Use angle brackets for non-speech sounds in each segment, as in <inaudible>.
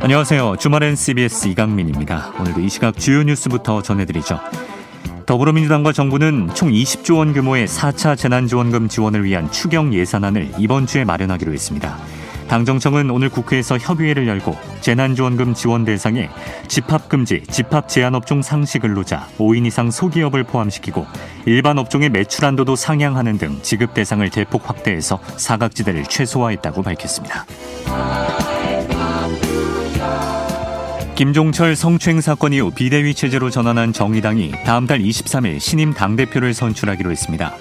안녕하세요. 주말엔 CBS 이강민입니다. 오늘도 이 시각 주요 뉴스부터 전해드리죠. 더불어민주당과 정부는 총 20조 원 규모의 4차 재난지원금 지원을 위한 추경 예산안을 이번 주에 마련하기로 했습니다. 당정청은 오늘 국회에서 협의회를 열고 재난지원금 지원 대상에 집합금지, 집합제한업종 상시 근로자, 5인 이상 소기업을 포함시키고 일반 업종의 매출 한도도 상향하는 등 지급 대상을 대폭 확대해서 사각지대를 최소화했다고 밝혔습니다. 김종철 성추행 사건 이후 비대위 체제로 전환한 정의당이 다음 달 23일 신임 당대표를 선출하기로 했습니다.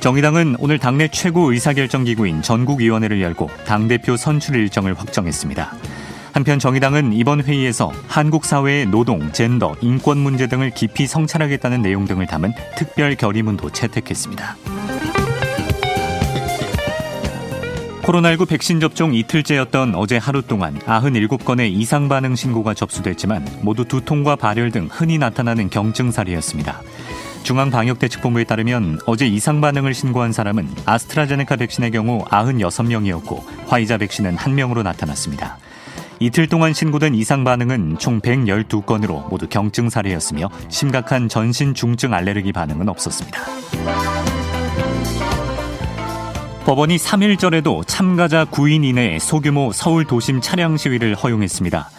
정의당은 오늘 당내 최고 의사결정기구인 전국위원회를 열고 당대표 선출 일정을 확정했습니다. 한편 정의당은 이번 회의에서 한국 사회의 노동, 젠더, 인권 문제 등을 깊이 성찰하겠다는 내용 등을 담은 특별 결의문도 채택했습니다. 코로나19 백신 접종 이틀째였던 어제 하루 동안 97건의 이상 반응 신고가 접수됐지만 모두 두통과 발열 등 흔히 나타나는 경증 사례였습니다. 중앙방역대책본부에 따르면 어제 이상 반응을 신고한 사람은 아스트라제네카 백신의 경우 96명이었고 화이자 백신은 1명으로 나타났습니다. 이틀 동안 신고된 이상 반응은 총 112건으로 모두 경증 사례였으며 심각한 전신 중증 알레르기 반응은 없었습니다. 법원이 3일절에도 참가자 9인 이내의 소규모 서울 도심 차량 시위를 허용했습니다.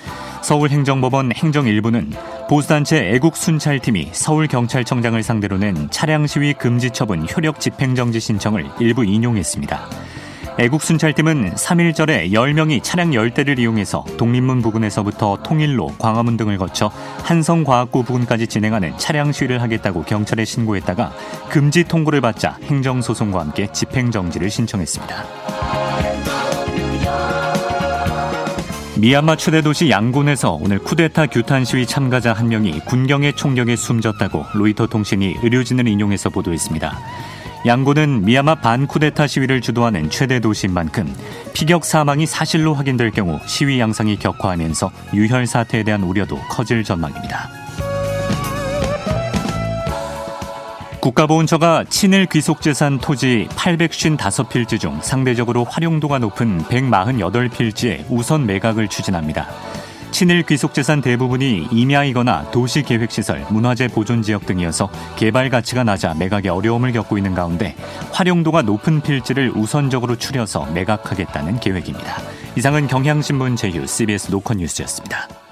서울행정법원 행정일부는 보수단체 애국순찰팀이 서울경찰청장을 상대로 낸 차량 시위 금지 처분 효력 집행정지 신청을 일부 인용했습니다. 애국순찰팀은 3일절에 10명이 차량 10대를 이용해서 독립문 부근에서부터 통일로, 광화문 등을 거쳐 한성과학구 부근까지 진행하는 차량 시위를 하겠다고 경찰에 신고했다가 금지 통보를 받자 행정소송과 함께 집행정지를 신청했습니다. 미얀마 최대 도시 양곤에서 오늘 쿠데타 규탄 시위 참가자 한 명이 군경의 총격에 숨졌다고 로이터 통신이 의료진을 인용해서 보도했습니다. 양곤은 미얀마 반쿠데타 시위를 주도하는 최대 도시인 만큼 피격 사망이 사실로 확인될 경우 시위 양상이 격화하면서 유혈 사태에 대한 우려도 커질 전망입니다. 국가보훈처가 친일 귀속재산 토지 855필지 중 상대적으로 활용도가 높은 148필지에 우선 매각을 추진합니다. 친일 귀속재산 대부분이 임야이거나 도시계획시설, 문화재 보존지역 등이어서 개발 가치가 낮아 매각에 어려움을 겪고 있는 가운데 활용도가 높은 필지를 우선적으로 추려서 매각하겠다는 계획입니다. 이상은 경향신문 제휴 CBS 노컷뉴스였습니다.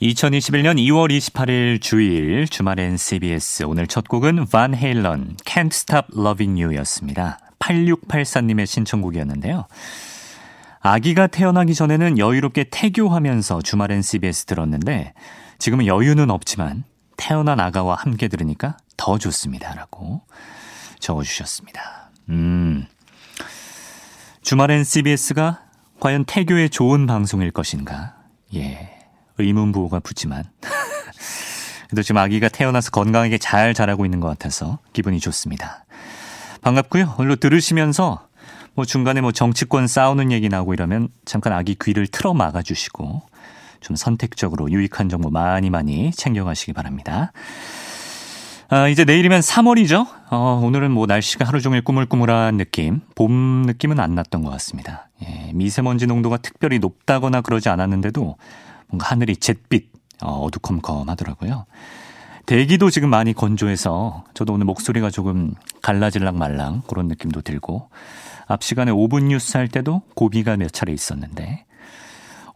2021년 2월 28일 주일 주말엔 CBS 오늘 첫 곡은 반 헤일런 Can't Stop Loving You였습니다. 8684님의 신청곡이었는데요. 아기가 태어나기 전에는 여유롭게 태교하면서 주말엔 CBS 들었는데 지금은 여유는 없지만 태어난 아가와 함께 들으니까 더 좋습니다. 라고 적어주셨습니다. 음. 주말엔 CBS가 과연 태교에 좋은 방송일 것인가? 예. 의문부호가 붙지만. 그래도 지금 아기가 태어나서 건강하게 잘 자라고 있는 것 같아서 기분이 좋습니다. 반갑고요. 오늘 들으시면서 뭐 중간에 뭐 정치권 싸우는 얘기 나오고 이러면 잠깐 아기 귀를 틀어 막아주시고 좀 선택적으로 유익한 정보 많이 많이 챙겨가시기 바랍니다. 아, 이제 내일이면 3월이죠? 어, 오늘은 뭐 날씨가 하루 종일 꾸물꾸물한 느낌, 봄 느낌은 안 났던 것 같습니다. 예, 미세먼지 농도가 특별히 높다거나 그러지 않았는데도 뭔가 하늘이 잿빛, 어, 어두컴컴하더라고요. 대기도 지금 많이 건조해서 저도 오늘 목소리가 조금 갈라질랑 말랑 그런 느낌도 들고 앞 시간에 5분 뉴스 할 때도 고비가 몇 차례 있었는데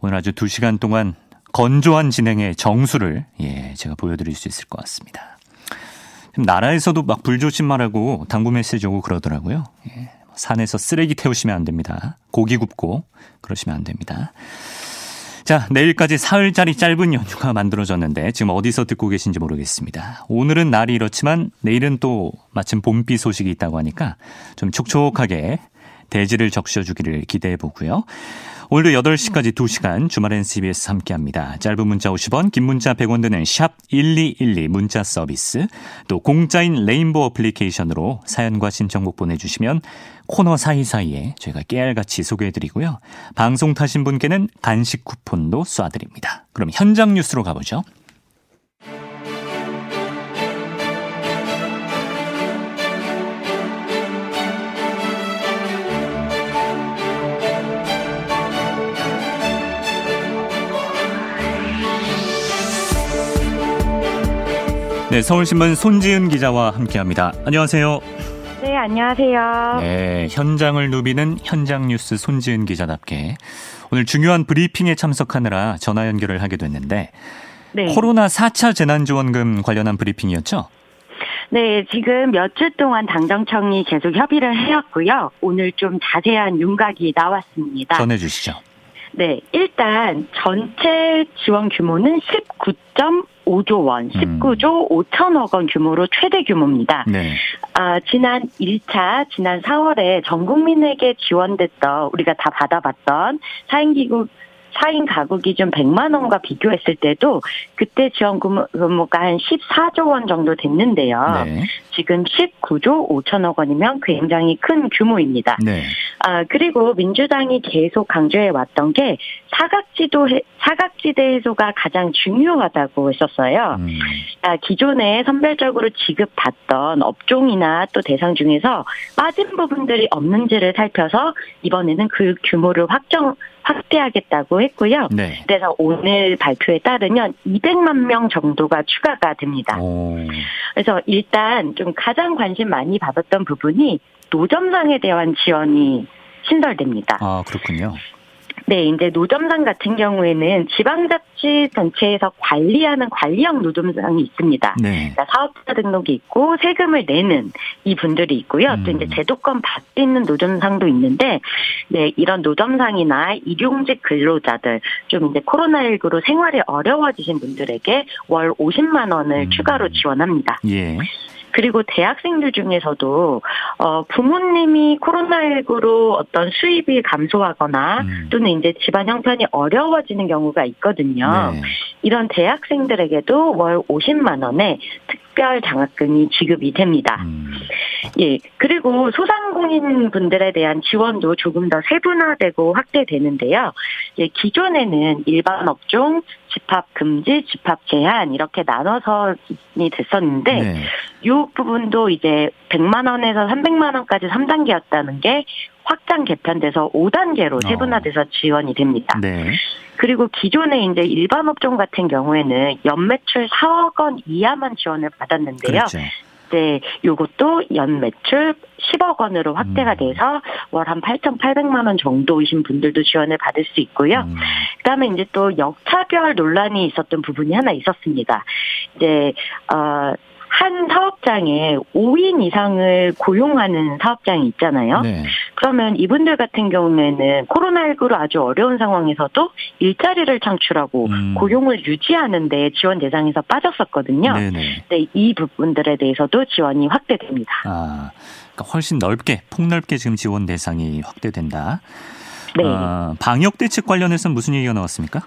오늘 아주 2시간 동안 건조한 진행의 정수를 예, 제가 보여드릴 수 있을 것 같습니다. 나라에서도 막 불조심하라고 당부 메시지 오고 그러더라고요. 예, 산에서 쓰레기 태우시면 안 됩니다. 고기 굽고 그러시면 안 됩니다. 자, 내일까지 사흘짜리 짧은 연휴가 만들어졌는데 지금 어디서 듣고 계신지 모르겠습니다. 오늘은 날이 이렇지만 내일은 또 마침 봄비 소식이 있다고 하니까 좀 촉촉하게 대지를 적셔주기를 기대해 보고요. 오늘도 8시까지 2시간 주말엔 CBS 함께합니다. 짧은 문자 50원, 긴 문자 100원 드는 샵 1212 문자 서비스, 또 공짜인 레인보 어플리케이션으로 사연과 신청곡 보내주시면 코너 사이사이에 저희가 깨알같이 소개해드리고요. 방송 타신 분께는 간식 쿠폰도 쏴드립니다. 그럼 현장 뉴스로 가보죠. 네, 서울신문 손지은 기자와 함께합니다. 안녕하세요. 네, 안녕하세요. 네, 현장을 누비는 현장 뉴스 손지은 기자답게 오늘 중요한 브리핑에 참석하느라 전화 연결을 하게 됐는데 네. 코로나 4차 재난지원금 관련한 브리핑이었죠? 네, 지금 몇 주 동안 당정청이 계속 협의를 해왔고요. 오늘 좀 자세한 윤곽이 나왔습니다. 전해주시죠. 네, 일단 전체 지원 규모는 19.5조 원, 19조 음. 5천억 원 규모로 최대 규모입니다. 네. 아, 지난 1차, 지난 4월에 전 국민에게 지원됐던, 우리가 다 받아봤던 사인기구 4인 가구 기 준 100만 원과 비교했을 때도 그때 지원 규모가 한 14조 원 정도 됐는데요. 네. 지금 19조 5천억 원이면 굉장히 큰 규모입니다. 네. 아, 그리고 민주당이 계속 강조해 왔던 게 사각지도 사각지대 해소가 가장 중요하다고 했었어요. 음. 아, 기존에 선별적으로 지급받던 업종이나 또 대상 중에서 빠진 부분들이 없는지를 살펴서 이번에는 그 규모를 확정 확대하겠다고 했고요. 네. 그래서 오늘 발표에 따르면 200만 명 정도가 추가가 됩니다. 오. 그래서 일단 좀 가장 관심 많이 받았던 부분이 노점상에 대한 지원이 신설됩니다. 아, 그렇군요. 네, 이제 노점상 같은 경우에는 지방자치 전체에서 관리하는 관리형 노점상이 있습니다. 네. 그러니까 사업자 등록이 있고 세금을 내는 이 분들이 있고요. 음. 또 이제 음. 제도권 밖에 있는 노점상도 있는데, 네, 이런 노점상이나 일용직 근로자들, 좀 이제 코로나19로 생활이 어려워지신 분들에게 월 50만 원을 음. 추가로 지원합니다. 예. 그리고 대학생들 중에서도 어 부모님이 코로나19로 어떤 수입이 감소하거나 음. 또는 이제 집안 형편이 어려워지는 경우가 있거든요. 네. 이런 대학생들에게도 월 50만 원의 특 별 장학금이 지급이 됩니다. 음. 예. 그리고 소상공인 분들에 대한 지원도 조금 더 세분화되고 확대되는데요. 예, 기존에는 일반 업종, 집합 금지, 집합 제한 이렇게 나눠서이 됐었는데 네. 이 부분도 이제 100만 원에서 300만 원까지 3단계였다는 게 확장 개편돼서 5단계로 어. 세분화돼서 지원이 됩니다. 네. 그리고 기존에 이제 일반 업종 같은 경우에는 연매출 4억 원 이하만 지원을 받았는데요. 그렇죠. 네, 요것도 연 매출 10억 원으로 확대가 음. 돼서 월 한 8,800만 원 정도이신 분들도 지원을 받을 수 있고요. 음. 그다음에 이제 또 역차별 논란이 있었던 부분이 하나 있었습니다. 이제 어 한 사업장에 5인 이상을 고용하는 사업장이 있잖아요. 네. 그러면 이분들 같은 경우에는 코로나19로 아주 어려운 상황에서도 일자리를 창출하고 음. 고용을 유지하는데 지원 대상에서 빠졌었거든요. 네네. 네, 이 부분들에 대해서도 지원이 확대됩니다. 아, 그러니까 훨씬 넓게, 폭넓게 지금 지원 대상이 확대된다. 네. 어, 방역 대책 관련해서 무슨 얘기가 나왔습니까?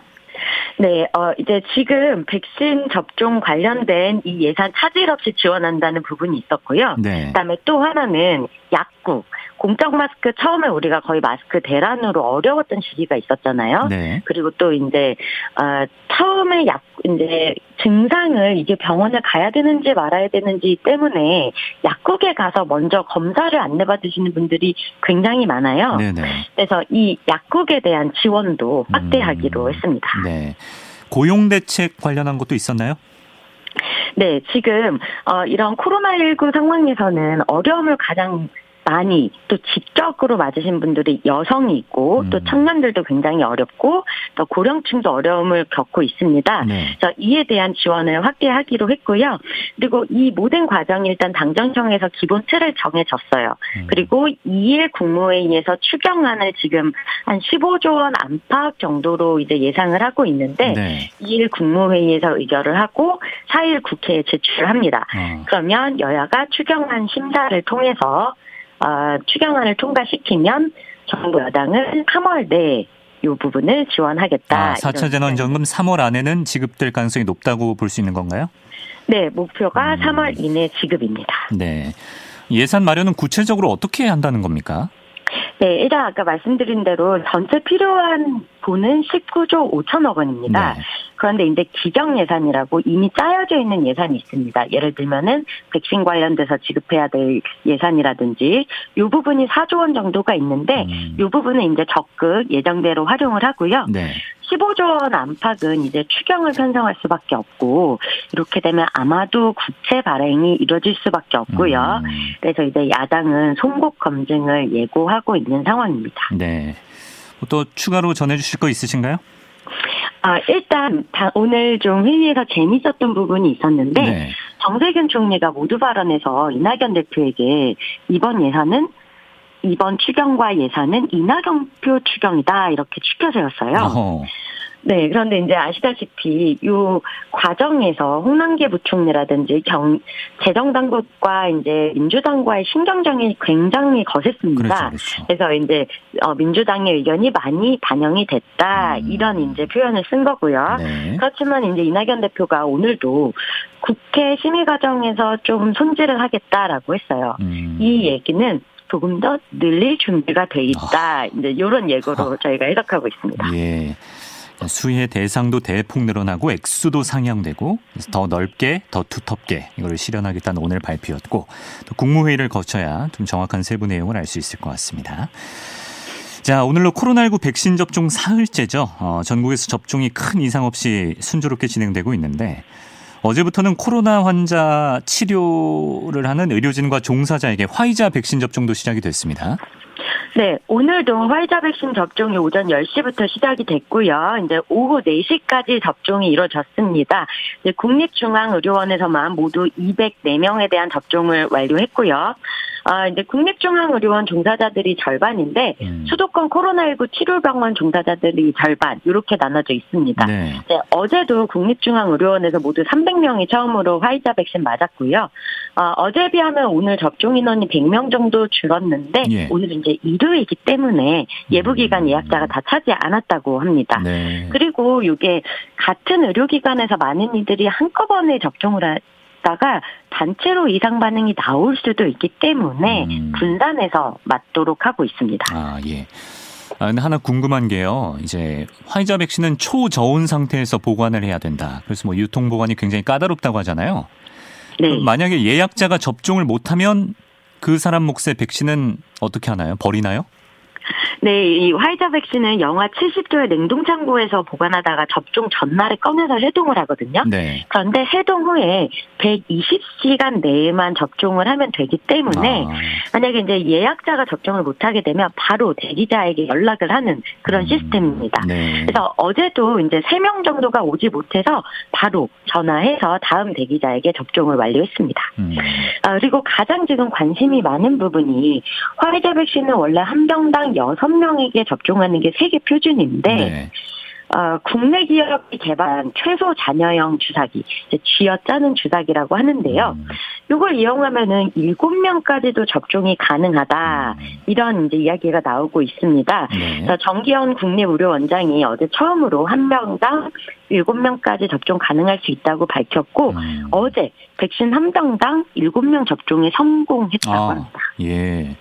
네, 어, 이제 지금 백신 접종 관련된 이 예산 차질 없이 지원한다는 부분이 있었고요. 네. 그다음에 또 하나는 약국, 공적 마스크 처음에 우리가 거의 마스크 대란으로 어려웠던 시기가 있었잖아요. 네. 그리고 또 이제 어, 처음에 약 이제 증상을 이게 병원에 가야 되는지 말아야 되는지 때문에 약국에 가서 먼저 검사를 안내받으시는 분들이 굉장히 많아요. 네네. 그래서 이 약국에 대한 지원도 확대하기로 음, 했습니다. 네. 고용 대책 관련한 것도 있었나요? 네, 지금 어, 이런 코로나19 상황에서는 어려움을 가장 많이 또 직접으로 맞으신 분들이 여성이 있고 음. 또 청년들도 굉장히 어렵고 또 고령층도 어려움을 겪고 있습니다. 네. 그래서 이에 대한 지원을 확대하기로 했고요. 그리고 이 모든 과정이 일단 당정청에서 기본 틀을 정해졌어요. 음. 그리고 2일 국무회의에서 추경안을 지금 한 15조 원 안팎 정도로 이제 예상을 하고 있는데 네. 2일 국무회의에서 의결을 하고 4일 국회에 제출을 합니다. 어. 그러면 여야가 추경안 심사를 통해서 어, 추경안을 통과시키면 정부 여당은 3월 내에 이 부분을 지원하겠다. 아, 4차 재난지원금 3월 안에는 지급될 가능성이 높다고 볼 수 있는 건가요? 네, 목표가 음. 3월 이내 지급입니다. 네. 예산 마련은 구체적으로 어떻게 한다는 겁니까? 네, 일단 아까 말씀드린 대로 전체 필요한 돈은 19조 5천억 원입니다. 네. 그런데 이제 기정 예산이라고 이미 짜여져 있는 예산이 있습니다. 예를 들면은 백신 관련돼서 지급해야 될 예산이라든지 이 부분이 4조 원 정도가 있는데 음. 이 부분은 이제 적극 예정대로 활용을 하고요. 네. 15조 원 안팎은 이제 추경을 편성할 수밖에 없고 이렇게 되면 아마도 국채 발행이 이루어질 수밖에 없고요. 음. 그래서 이제 야당은 송곡 검증을 예고하고 있는 상황입니다. 네. 또 추가로 전해주실 거 있으신가요? 아, 일단 오늘 좀 회의에서 재밌었던 부분이 있었는데 네. 정세균 총리가 모두 발언에서 이낙연 대표에게 이번 예산은 이번 추경과 예산은 이낙연표 추경이다 이렇게 추켜 세웠어요. 네, 그런데 이제 아시다시피 요 과정에서 홍남기 부총리라든지 경 재정 당국과 이제 민주당과의 신경전이 굉장히 거셌습니다. 그렇죠, 그렇죠. 그래서 이제 어 민주당의 의견이 많이 반영이 됐다 음. 이런 이제 표현을 쓴 거고요. 네. 그렇지만 이제 이낙연 대표가 오늘도 국회 심의 과정에서 좀 손질을 하겠다라고 했어요. 음. 이 얘기는 조금 더 늘릴 준비가 돼 있다. 아. 이제 이런 예고로 아. 저희가 해석하고 있습니다. 예. 수의 대상도 대폭 늘어나고 액수도 상향되고 더 넓게 더 두텁게 이걸 실현하겠다는 오늘 발표였고 또 국무회의를 거쳐야 좀 정확한 세부 내용을 알 수 있을 것 같습니다. 자, 오늘로 코로나19 백신 접종 사흘째죠. 어, 전국에서 접종이 큰 이상 없이 순조롭게 진행되고 있는데 어제부터는 코로나 환자 치료를 하는 의료진과 종사자에게 화이자 백신 접종도 시작이 됐습니다. 네, 오늘도 화이자 백신 접종이 오전 10시부터 시작이 됐고요. 이제 오후 4시까지 접종이 이루어졌습니다. 국립중앙의료원에서만 모두 204명에 대한 접종을 완료했고요. 아, 이제 국립중앙의료원 종사자들이 절반인데 음. 수도권 코로나19 치료 병원 종사자들이 절반 이렇게 나눠져 있습니다. 네. 네, 어제도 국립중앙의료원에서 모두 300명이 처음으로 화이자 백신 맞았고요. 아, 어제 비하면 오늘 접종 인원이 100명 정도 줄었는데 예. 오늘은 이제 일요일이기 때문에 예부 기간 음. 예약자가 다 차지 않았다고 합니다. 네. 그리고 이게 같은 의료기관에서 많은 이들이 한꺼번에 접종을 있다가 단체로 이상 반응이 나올 수도 있기 때문에 음. 분산해서 맞도록 하고 있습니다. 아, 예. 아, 근데 하나 궁금한 게요. 이제 화이자 백신은 초저온 상태에서 보관을 해야 된다. 그래서 뭐 유통 보관이 굉장히 까다롭다고 하잖아요. 네. 만약에 예약자가 접종을 못하면 그 사람 몫의 백신은 어떻게 하나요? 버리나요? 네, 이 화이자 백신은 영하 70도의 냉동 창고에서 보관하다가 접종 전날에 꺼내서 해동을 하거든요. 네. 그런데 해동 후에 120시간 내에만 접종을 하면 되기 때문에 아. 만약에 이제 예약자가 접종을 못하게 되면 바로 대기자에게 연락을 하는 그런 음. 시스템입니다. 네. 그래서 어제도 이제 3명 정도가 오지 못해서 바로 전화해서 다음 대기자에게 접종을 완료했습니다. 음. 아, 그리고 가장 지금 관심이 많은 부분이 화이자 백신은 원래 한 병당 6명에게 접종하는 게 세계 표준인데 네. 어, 국내 기업이 개발한 최소 잔여형 주사기, 쥐어 짜는 주사기라고 하는데요. 음. 이걸 이용하면은 7명까지도 접종이 가능하다. 음. 이런 이제 이야기가 나오고 있습니다. 네. 정기현 국립의료원장이 어제 처음으로 한 명당 7명까지 접종 가능할 수 있다고 밝혔고 음. 어제 백신 한 병당 7명 접종에 성공했다고 아, 합니다. 예.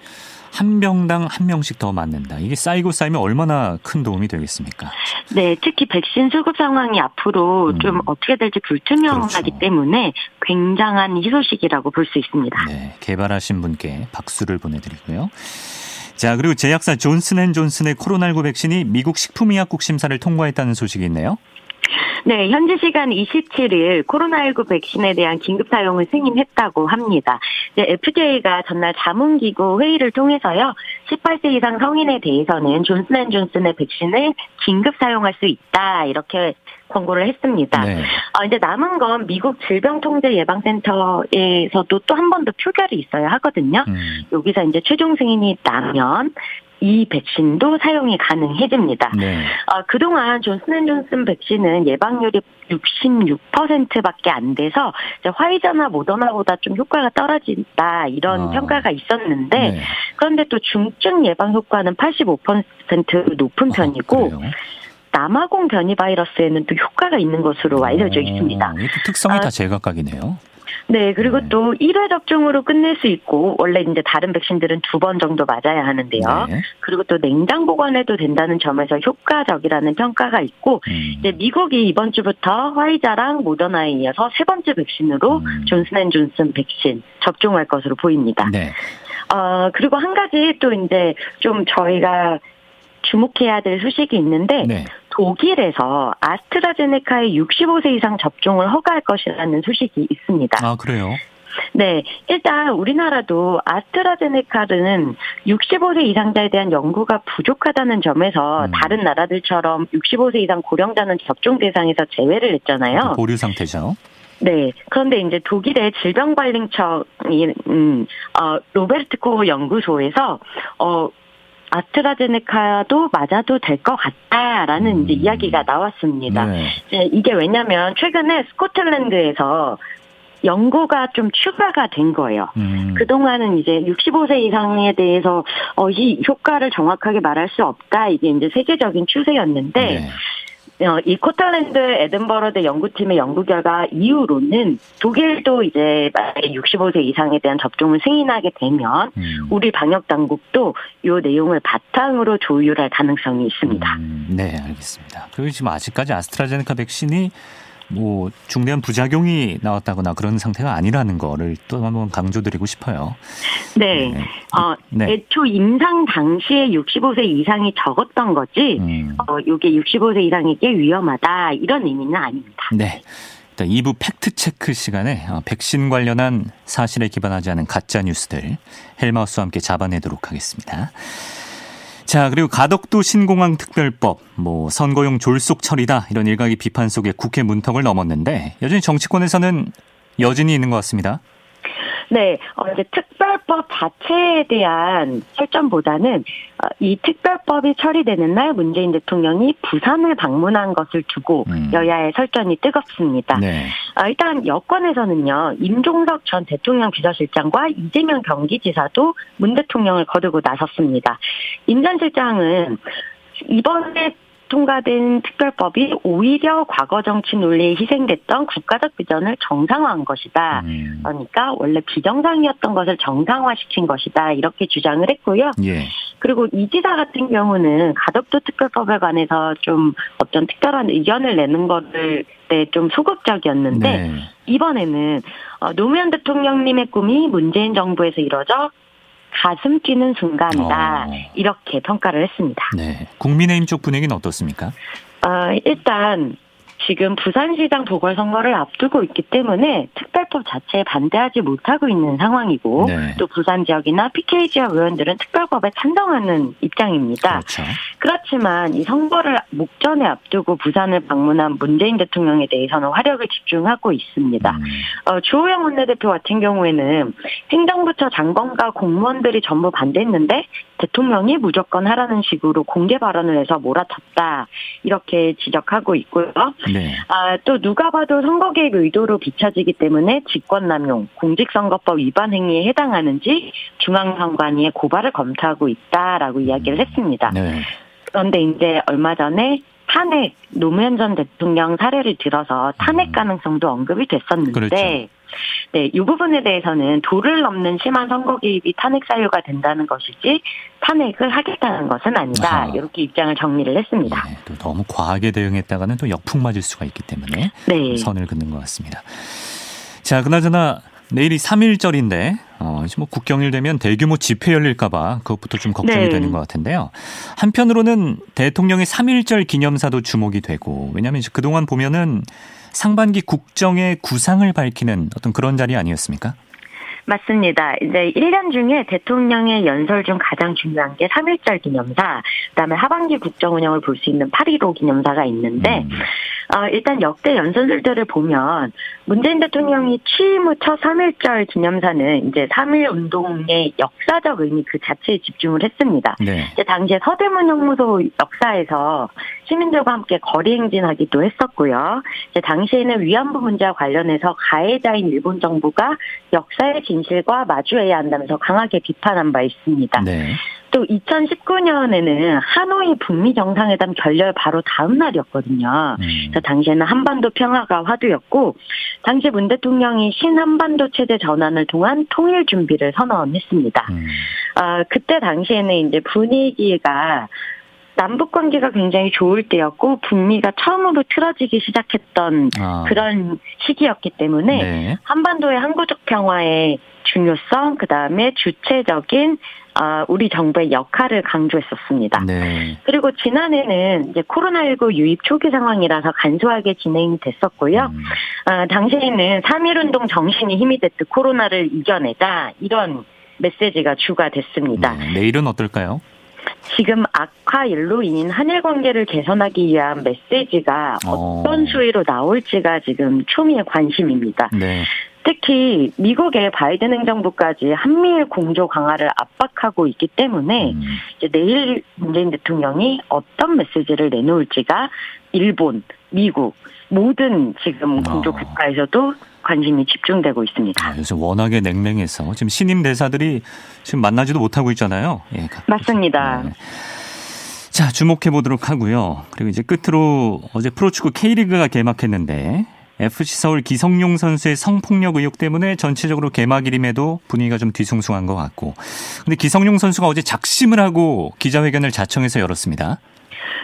한 병당 한 명씩 더 맞는다. 이게 쌓이고 쌓이면 얼마나 큰 도움이 되겠습니까? 네, 특히 백신 수급 상황이 앞으로 음. 좀 어떻게 될지 불투명하기 그렇죠. 때문에 굉장한 희소식이라고 볼 수 있습니다. 네, 개발하신 분께 박수를 보내드리고요. 자, 그리고 제약사 존슨앤존슨의 코로나19 백신이 미국 식품의약국 심사를 통과했다는 소식이 있네요. 네, 현지 시간 27일 코로나19 백신에 대한 긴급 사용을 승인했다고 합니다. FDA가 전날 자문기구 회의를 통해서요, 18세 이상 성인에 대해서는 존슨앤존슨의 백신을 긴급 사용할 수 있다 이렇게 권고를 했습니다. 네. 어, 이제 남은 건 미국 질병통제예방센터에서도 또 한 번 더 표결이 있어야 하거든요. 음. 여기서 이제 최종 승인이 나면 이 백신도 사용이 가능해집니다. 네. 어, 그동안 존슨앤존슨 백신은 예방률이 66%밖에 안 돼서 화이자나 모더나보다 좀 효과가 떨어진다 이런 아. 평가가 있었는데 네. 그런데 또 중증 예방 효과는 85% 높은 아, 편이고 아, 남아공 변이 바이러스에는 또 효과가 있는 것으로 알려져 있습니다. 이 특성이 아, 다 제각각이네요. 네, 그리고 네. 또 1회 접종으로 끝낼 수 있고 원래 이제 다른 백신들은 두 번 정도 맞아야 하는데요. 네. 그리고 또 냉장 보관해도 된다는 점에서 효과적이라는 평가가 있고 음. 이제 미국이 이번 주부터 화이자랑 모더나에 이어서 세 번째 백신으로 음. 존슨앤존슨 백신 접종할 것으로 보입니다. 네. 어, 그리고 한 가지 또 이제 좀 저희가 주목해야 될 소식이 있는데 네. 독일에서 아스트라제네카의 65세 이상 접종을 허가할 것이라는 소식이 있습니다. 아, 그래요? 네, 일단 우리나라도 아스트라제네카는 65세 이상자에 대한 연구가 부족하다는 점에서 음. 다른 나라들처럼 65세 이상 고령자는 접종 대상에서 제외를 했잖아요. 보류 상태죠. 네. 그런데 이제 독일의 질병관리청이 음, 어, 로베르트 코 연구소에서 어 아스트라제네카도 맞아도 될 것 같다라는 음. 이제 이야기가 나왔습니다. 네. 이제 이게 왜냐면 최근에 스코틀랜드에서 연구가 좀 추가가 된 거예요. 음. 그동안은 이제 65세 이상에 대해서 어, 이 효과를 정확하게 말할 수 없다. 이게 이제 세계적인 추세였는데 네. 어, 이 스코틀랜드 에든버러대 연구팀의 연구 결과 이후로는 독일도 이제 65세 이상에 대한 접종을 승인하게 되면 음. 우리 방역 당국도 이 내용을 바탕으로 조율할 가능성이 있습니다. 음, 네, 알겠습니다. 그리고 지금 아직까지 아스트라제네카 백신이 뭐 중대한 부작용이 나왔다거나 그런 상태가 아니라는 거를 또 한번 강조드리고 싶어요. 네. 네. 어, 네. 애초 임상 당시에 65세 이상이 적었던 거지, 음. 어, 이게 65세 이상에게 위험하다, 이런 의미는 아닙니다. 네. 일단 2부 팩트 체크 시간에 어, 백신 관련한 사실에 기반하지 않은 가짜 뉴스들 헬마우스와 함께 잡아내도록 하겠습니다. 자, 그리고 가덕도 신공항 특별법, 뭐 선거용 졸속 처리다 이런 일각의 비판 속에 국회 문턱을 넘었는데 여전히 정치권에서는 여진이 있는 것 같습니다. 네, 어, 이제 특별법 자체에 대한 설정보다는 어, 이 특별법이 처리되는 날 문재인 대통령이 부산을 방문한 것을 두고 음. 여야의 설전이 뜨겁습니다. 네. 어, 일단 여권에서는요, 임종석 전 대통령 비서실장과 이재명 경기지사도 문 대통령을 거두고 나섰습니다. 임 전 실장은 이번에 통과된 특별법이 오히려 과거 정치 논리에 희생됐던 국가적 비전을 정상화한 것이다. 음. 그러니까 원래 비정상이었던 것을 정상화시킨 것이다. 이렇게 주장을 했고요. 예. 그리고 이 지사 같은 경우는 가덕도 특별법에 관해서 좀 어떤 특별한 의견을 내는 거를 때좀 소극적이었는데 네. 이번에는 어, 노무현 대통령님의 꿈이 문재인 정부에서 이뤄져 가슴 뛰는 순간이다. 어. 이렇게 평가를 했습니다. 네. 국민의힘 쪽 분위기는 어떻습니까? 어, 일단 지금 부산시장 보궐선거를 앞두고 있기 때문에 특별법 자체에 반대하지 못하고 있는 상황이고 네. 또 부산 지역이나 PK 지역 의원들은 특별법에 찬성하는 입장입니다. 그렇죠. 그렇지만 이 선거를 목전에 앞두고 부산을 방문한 문재인 대통령에 대해서는 화력을 집중하고 있습니다. 음. 어, 주호영 원내대표 같은 경우에는 행정부처 장관과 공무원들이 전부 반대했는데 대통령이 무조건 하라는 식으로 공개 발언을 해서 몰아쳤다 이렇게 지적하고 있고요. 네. 아, 또 누가 봐도 선거 개입 의도로 비춰지기 때문에 직권남용, 공직선거법 위반 행위에 해당하는지 중앙선관위에 고발을 검토하고 있다라고 이야기를 했습니다. 네. 그런데 이제 얼마 전에 탄핵 노무현 전 대통령 사례를 들어서 탄핵 음. 가능성도 언급이 됐었는데 그렇죠. 네, 이 부분에 대해서는 도를 넘는 심한 선거 개입이 탄핵 사유가 된다는 것이지 탄핵을 하겠다는 것은 아니다. 아. 이렇게 입장을 정리를 했습니다. 네, 또 너무 과하게 대응했다가는 또 역풍 맞을 수가 있기 때문에 네. 선을 긋는 것 같습니다. 자, 그나저나 내일이 3일절인데 어, 이제 뭐 국경일 되면 대규모 집회 열릴까봐 그것부터 좀 걱정이 네. 되는 것 같은데요. 한편으로는 대통령의 3일절 기념사도 주목이 되고 왜냐하면 그동안 보면은 상반기 국정의 구상을 밝히는 어떤 그런 자리 아니었습니까? 맞습니다. 이제 1년 중에 대통령의 연설 중 가장 중요한 게 3.1절 기념사, 그 다음에 하반기 국정 운영을 볼 수 있는 8.15 기념사가 있는데, 음. 어, 일단 역대 연설들을 보면 문재인 대통령이 취임 후 첫 3.1절 기념사는 이제 3.1 운동의 역사적 의미 그 자체에 집중을 했습니다. 네. 이제 당시에 서대문 형무소 역사에서 시민들과 함께 거리 행진하기도 했었고요. 이제 당시에는 위안부 문제와 관련해서 가해자인 일본 정부가 역사의 진실과 마주해야 한다면서 강하게 비판한 바 있습니다. 네. 또 2019년에는 하노이 북미 정상회담 결렬 바로 다음 날이었거든요. 음. 그래서 당시에는 한반도 평화가 화두였고 당시 문 대통령이 신한반도 체제 전환을 통한 통일 준비를 선언했습니다. 음. 어, 그때 당시에는 이제 분위기가 남북 관계가 굉장히 좋을 때였고 북미가 처음으로 틀어지기 시작했던 아. 그런 시기였기 때문에 네. 한반도의 항구적 평화의 중요성, 그 다음에 주체적인 어, 우리 정부의 역할을 강조했었습니다. 네. 그리고 지난해는 이제 코로나19 유입 초기 상황이라서 간소하게 진행이 됐었고요. 음. 어, 당시에는 3.1운동 정신이 힘이 됐듯 코로나를 이겨내자 이런 메시지가 주가 됐습니다. 네. 내일은 어떨까요? 지금 악화일로 인한 한일 관계를 개선하기 위한 메시지가 어. 어떤 수위로 나올지가 지금 초미의 관심입니다. 네. 특히 미국의 바이든 행정부까지 한미일 공조 강화를 압박하고 있기 때문에 음. 이제 내일 문재인 대통령이 어떤 메시지를 내놓을지가 일본, 미국 모든 지금 공조 어. 국가에서도 관심이 집중되고 있습니다. 아, 요즘 워낙에 냉랭해서 지금 신임 대사들이 지금 만나지도 못하고 있잖아요. 예, 맞습니다. 네. 자, 주목해 보도록 하고요. 그리고 이제 끝으로 어제 프로축구 K리그가 개막했는데 FC 서울 기성용 선수의 성폭력 의혹 때문에 전체적으로 개막일임에도 분위기가 좀 뒤숭숭한 것 같고. 근데 기성용 선수가 어제 작심을 하고 기자회견을 자청해서 열었습니다.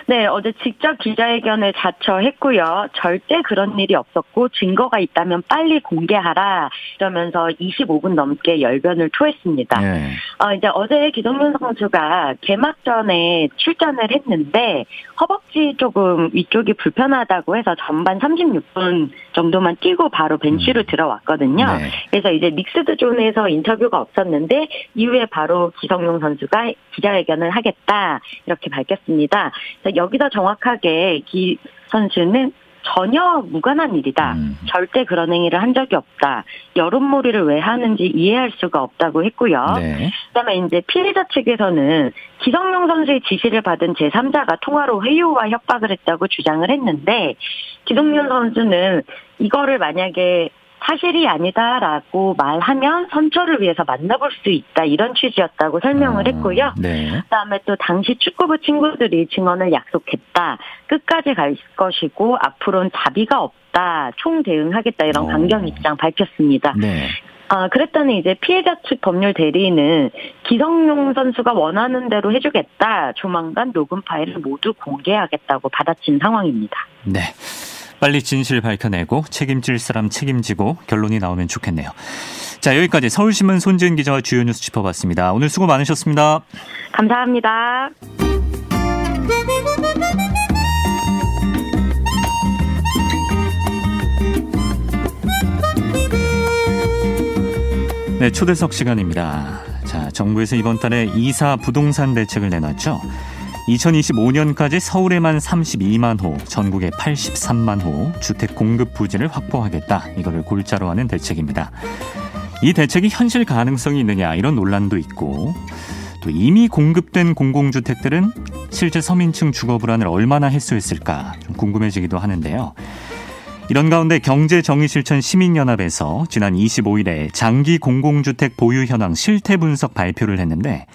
네, 어제 직접 기자회견을 자처했고요. 절대 그런 일이 없었고 증거가 있다면 빨리 공개하라 이러면서 25분 넘게 열변을 토했습니다. 네. 어, 이제 어제 기동윤 선수가 개막 전에 출전을 했는데 허벅지 조금 위쪽이 불편하다고 해서 전반 36분 정도만 뛰고 바로 벤치로 음. 들어왔거든요. 네. 그래서 이제 믹스드 존에서 인터뷰가 없었는데 이후에 바로 기성용 선수가 기자회견을 하겠다 이렇게 밝혔습니다. 여기서 정확하게 기 선수는 전혀 무관한 일이다. 음. 절대 그런 행위를 한 적이 없다. 여론몰이를 왜 하는지 이해할 수가 없다고 했고요. 네. 그다음에 이제 피해자 측에서는 기성용 선수의 지시를 받은 제3자가 통화로 회유와 협박을 했다고 주장을 했는데 기성용 선수는 이거를 만약에 사실이 아니다라고 말하면 선처를 위해서 만나볼 수 있다 이런 취지였다고 설명을 아, 했고요. 네. 그다음에 또 당시 축구부 친구들이 증언을 약속했다. 끝까지 갈 것이고 앞으로는 자비가 없다. 총 대응하겠다 이런 어. 강경 입장 밝혔습니다. 네. 아, 그랬더니 이제 피해자 측 법률 대리인은 기성용 선수가 원하는 대로 해주겠다. 조만간 녹음 파일을 모두 공개하겠다고 받아친 상황입니다. 네. 빨리 진실 밝혀내고 책임질 사람 책임지고 결론이 나오면 좋겠네요. 자, 여기까지 서울신문 손지은 기자와 주요 뉴스 짚어봤습니다. 오늘 수고 많으셨습니다. 감사합니다. 네, 초대석 시간입니다. 자, 정부에서 이번 달에 이사 부동산 대책을 내놨죠. 2025년까지 서울에만 32만 호, 전국에 83만 호 주택 공급 부지를 확보하겠다. 이거를 골자로 하는 대책입니다. 이 대책이 현실 가능성이 있느냐 이런 논란도 있고 또 이미 공급된 공공주택들은 실제 서민층 주거 불안을 얼마나 해소했을까 좀 궁금해지기도 하는데요. 이런 가운데 경제정의실천 시민연합에서 지난 25일에 장기 공공주택 보유 현황 실태 분석 발표를 했는데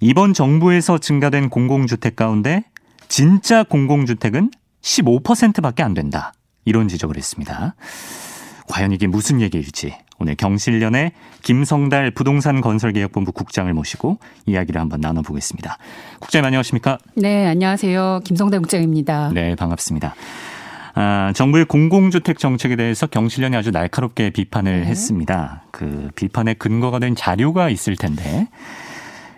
이번 정부에서 증가된 공공주택 가운데 진짜 공공주택은 15%밖에 안 된다. 이런 지적을 했습니다. 과연 이게 무슨 얘기일지 오늘 경실련의 김성달 부동산 건설개혁본부 국장을 모시고 이야기를 한번 나눠보겠습니다. 국장님 안녕하십니까? 네, 안녕하세요. 김성달 국장입니다. 네, 반갑습니다. 아, 정부의 공공주택 정책에 대해서 경실련이 아주 날카롭게 비판을 네. 했습니다. 그 비판의 근거가 된 자료가 있을 텐데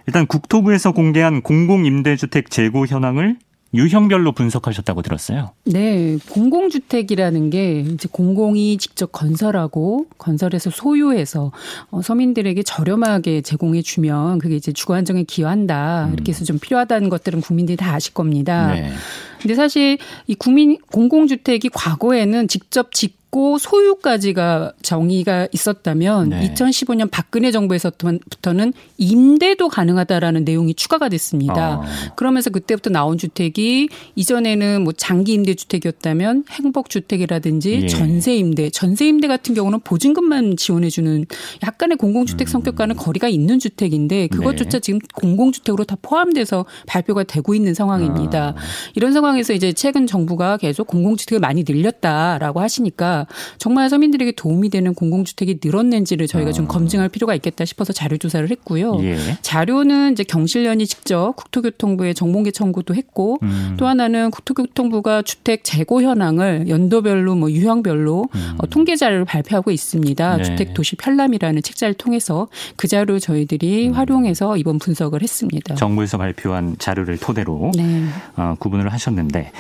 일단 국토부에서 공개한 공공임대주택 재고 현황을 유형별로 분석하셨다고 들었어요. 네, 공공주택이라는 게 이제 공공이 직접 건설하고 건설해서 소유해서 어, 서민들에게 저렴하게 제공해 주면 그게 이제 주거 안정에 기여한다. 음. 이렇게 해서 좀 필요하다는 것들은 국민들이 다 아실 겁니다. 네. 근데 사실 이 국민 공공주택이 과거에는 직접 직 있고 소유까지가 정의가 있었다면 네. 2015년 박근혜 정부에서부터는 임대도 가능하다라는 내용이 추가가 됐습니다. 어. 그러면서 그때부터 나온 주택이 이전에는 뭐 장기 임대 주택이었다면 행복 주택이라든지 예. 전세 임대, 전세 임대 같은 경우는 보증금만 지원해 주는 약간의 공공주택 음. 성격과는 거리가 있는 주택인데 그것조차 네. 지금 공공주택으로 다 포함돼서 발표가 되고 있는 상황입니다. 어. 이런 상황에서 이제 최근 정부가 계속 공공주택을 많이 늘렸다라고 하시니까 정말 서민들에게 도움이 되는 공공주택이 늘었는지를 저희가 좀 아. 검증할 필요가 있겠다 싶어서 자료 조사를 했고요. 예. 자료는 이제 경실련이 직접 국토교통부에 정보계 청구도 했고 음. 또 하나는 국토교통부가 주택 재고 현황을 연도별로 뭐 유형별로 음. 어, 통계 자료를 발표하고 있습니다. 네. 주택 도시 편람이라는 책자를 통해서 그 자료 저희들이 음. 활용해서 이번 분석을 했습니다. 정부에서 발표한 자료를 토대로 네. 어, 구분을 하셨는데